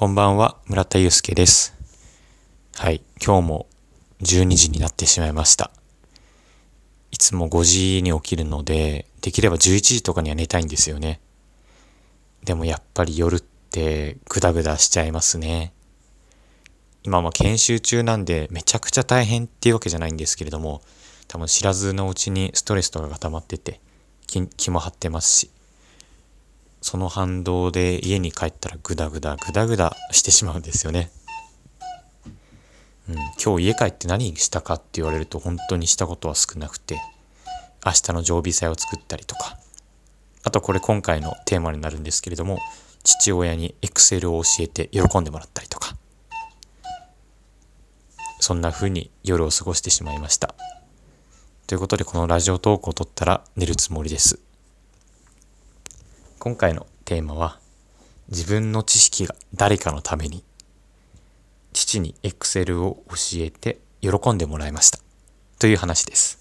こんばんは、村田祐介です。はい、今日も12時になってしまいました。いつも5時に起きるので、できれば11時とかには寝たいんですよね。でもやっぱり夜ってグダグダしちゃいますね。今も研修中なんでめちゃくちゃ大変っていうわけじゃないんですけれども、多分知らずのうちにストレスとかが溜まってて、気気も張ってますし、その反動で家に帰ったらグダグダグダグダしてしまうんですよね。うん、今日家帰って何したかって言われると本当にしたことは少なくて明日の常備菜を作ったりとか。あとこれ今回のテーマになるんですけれども父親に Excel を教えて喜んでもらったりとか。そんな風に夜を過ごしてしまいました。ということでこのラジオトークを撮ったら寝るつもりです。今回のテーマは自分の知識が誰かのために父に Excel を教えて喜んでもらいました。という話です。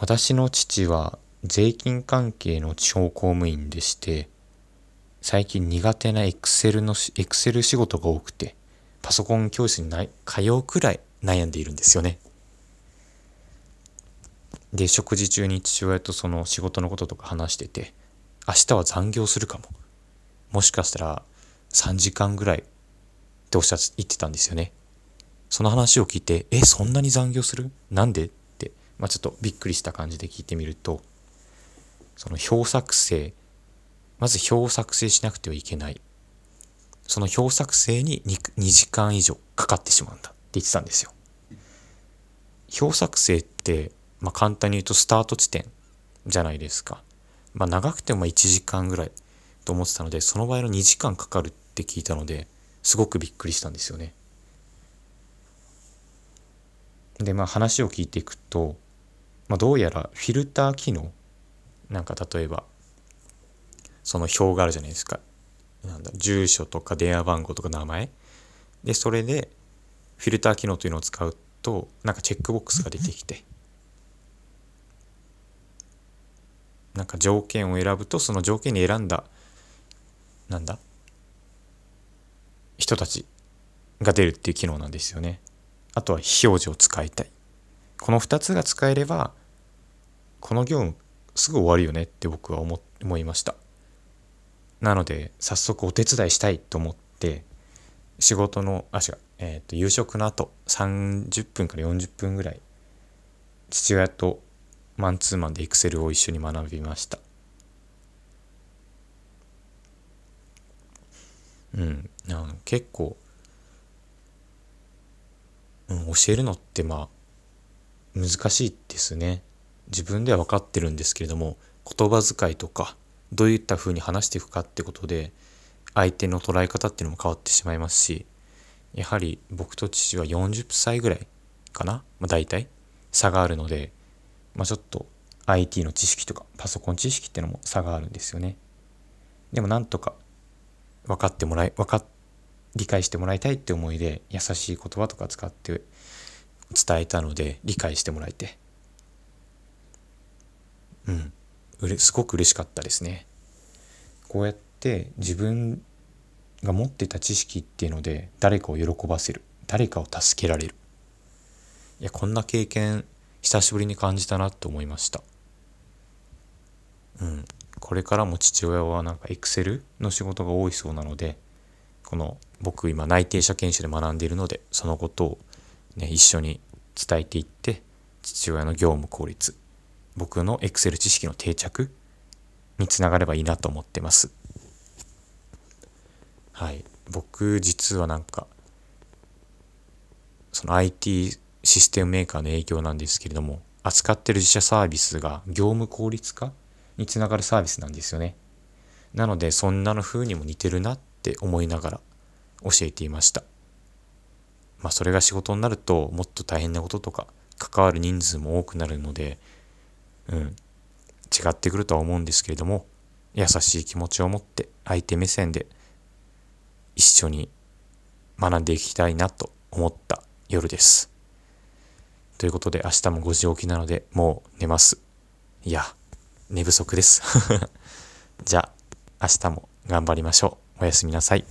私の父は税金関係の地方公務員でして最近苦手な Excel の Excel 仕事が多くてパソコン教室に通うくらい悩んでいるんですよね。で食事中に父親とその仕事のこととか話してて明日は残業するかももしかしたら3時間ぐらいっておっしゃって言ってたんですよね。その話を聞いてえそんなに残業する？なんで？って、まあ、ちょっとびっくりした感じで聞いてみるとその表作成まず表作成しなくてはいけない。その表作成に 2, 2時間以上かかってしまうんだって言ってたんですよ。表作成ってまあ、簡単に言うとスタート地点じゃないですか。まあ、長くても1時間ぐらいと思ってたので、その場合の2時間かかるって聞いたので、すごくびっくりしたんですよね。で、まあ話を聞いていくと、まあ、どうやらフィルター機能、なんか例えば、その表があるじゃないですか。なんだ、住所とか電話番号とか名前。で、それで、フィルター機能というのを使うと、なんかチェックボックスが出てきて、なんか条件を選ぶとその条件に選んだなんだ？人たちが出るっていう機能なんですよね。あとは非表示を使いたい。この2つが使えればこの業務すぐ終わるよねって僕は思思いました。なので早速お手伝いしたいと思って仕事のあ違う、えー、と夕食の後30分から40分ぐらい父親とマンツーマンで Excel を一緒に学びました。うん、結構、うん、教えるのってまあ難しいですね。自分では分かってるんですけれども言葉遣いとかどういった風に話していくかってことで相手の捉え方っていうのも変わってしまいますしやはり僕と父は40歳ぐらいかな、まあ、大体差があるのでまあ、ちょっと IT の知識とかパソコン知識っていうのも差があるんですよね。でもなんとか分かってもらい分か理解してもらいたいって思いで優しい言葉とか使って伝えたので理解してもらえてうんうれすごく嬉しかったですね。こうやって自分が持ってた知識っていうので誰かを喜ばせる誰かを助けられるいやこんな経験久しぶりに感じたなと思いました。うん。これからも父親はなんかエクセルの仕事が多いそうなのでこの僕今内定者研修で学んでいるのでそのことをね一緒に伝えていって父親の業務効率僕のエクセル知識の定着につながればいいなと思ってます。はい。僕実はなんかその IT システムメーカーの影響なんですけれども扱ってる自社サービスが業務効率化につながるサービスなんですよねなのでそんなの風にも似てるなって思いながら教えていましたまあそれが仕事になるともっと大変なこととか関わる人数も多くなるのでうん違ってくるとは思うんですけれども優しい気持ちを持って相手目線で一緒に学んでいきたいなと思った夜です。ということで明日も5時起きなのでもう寝ます。いや、寝不足です。じゃあ明日も頑張りましょう。おやすみなさい。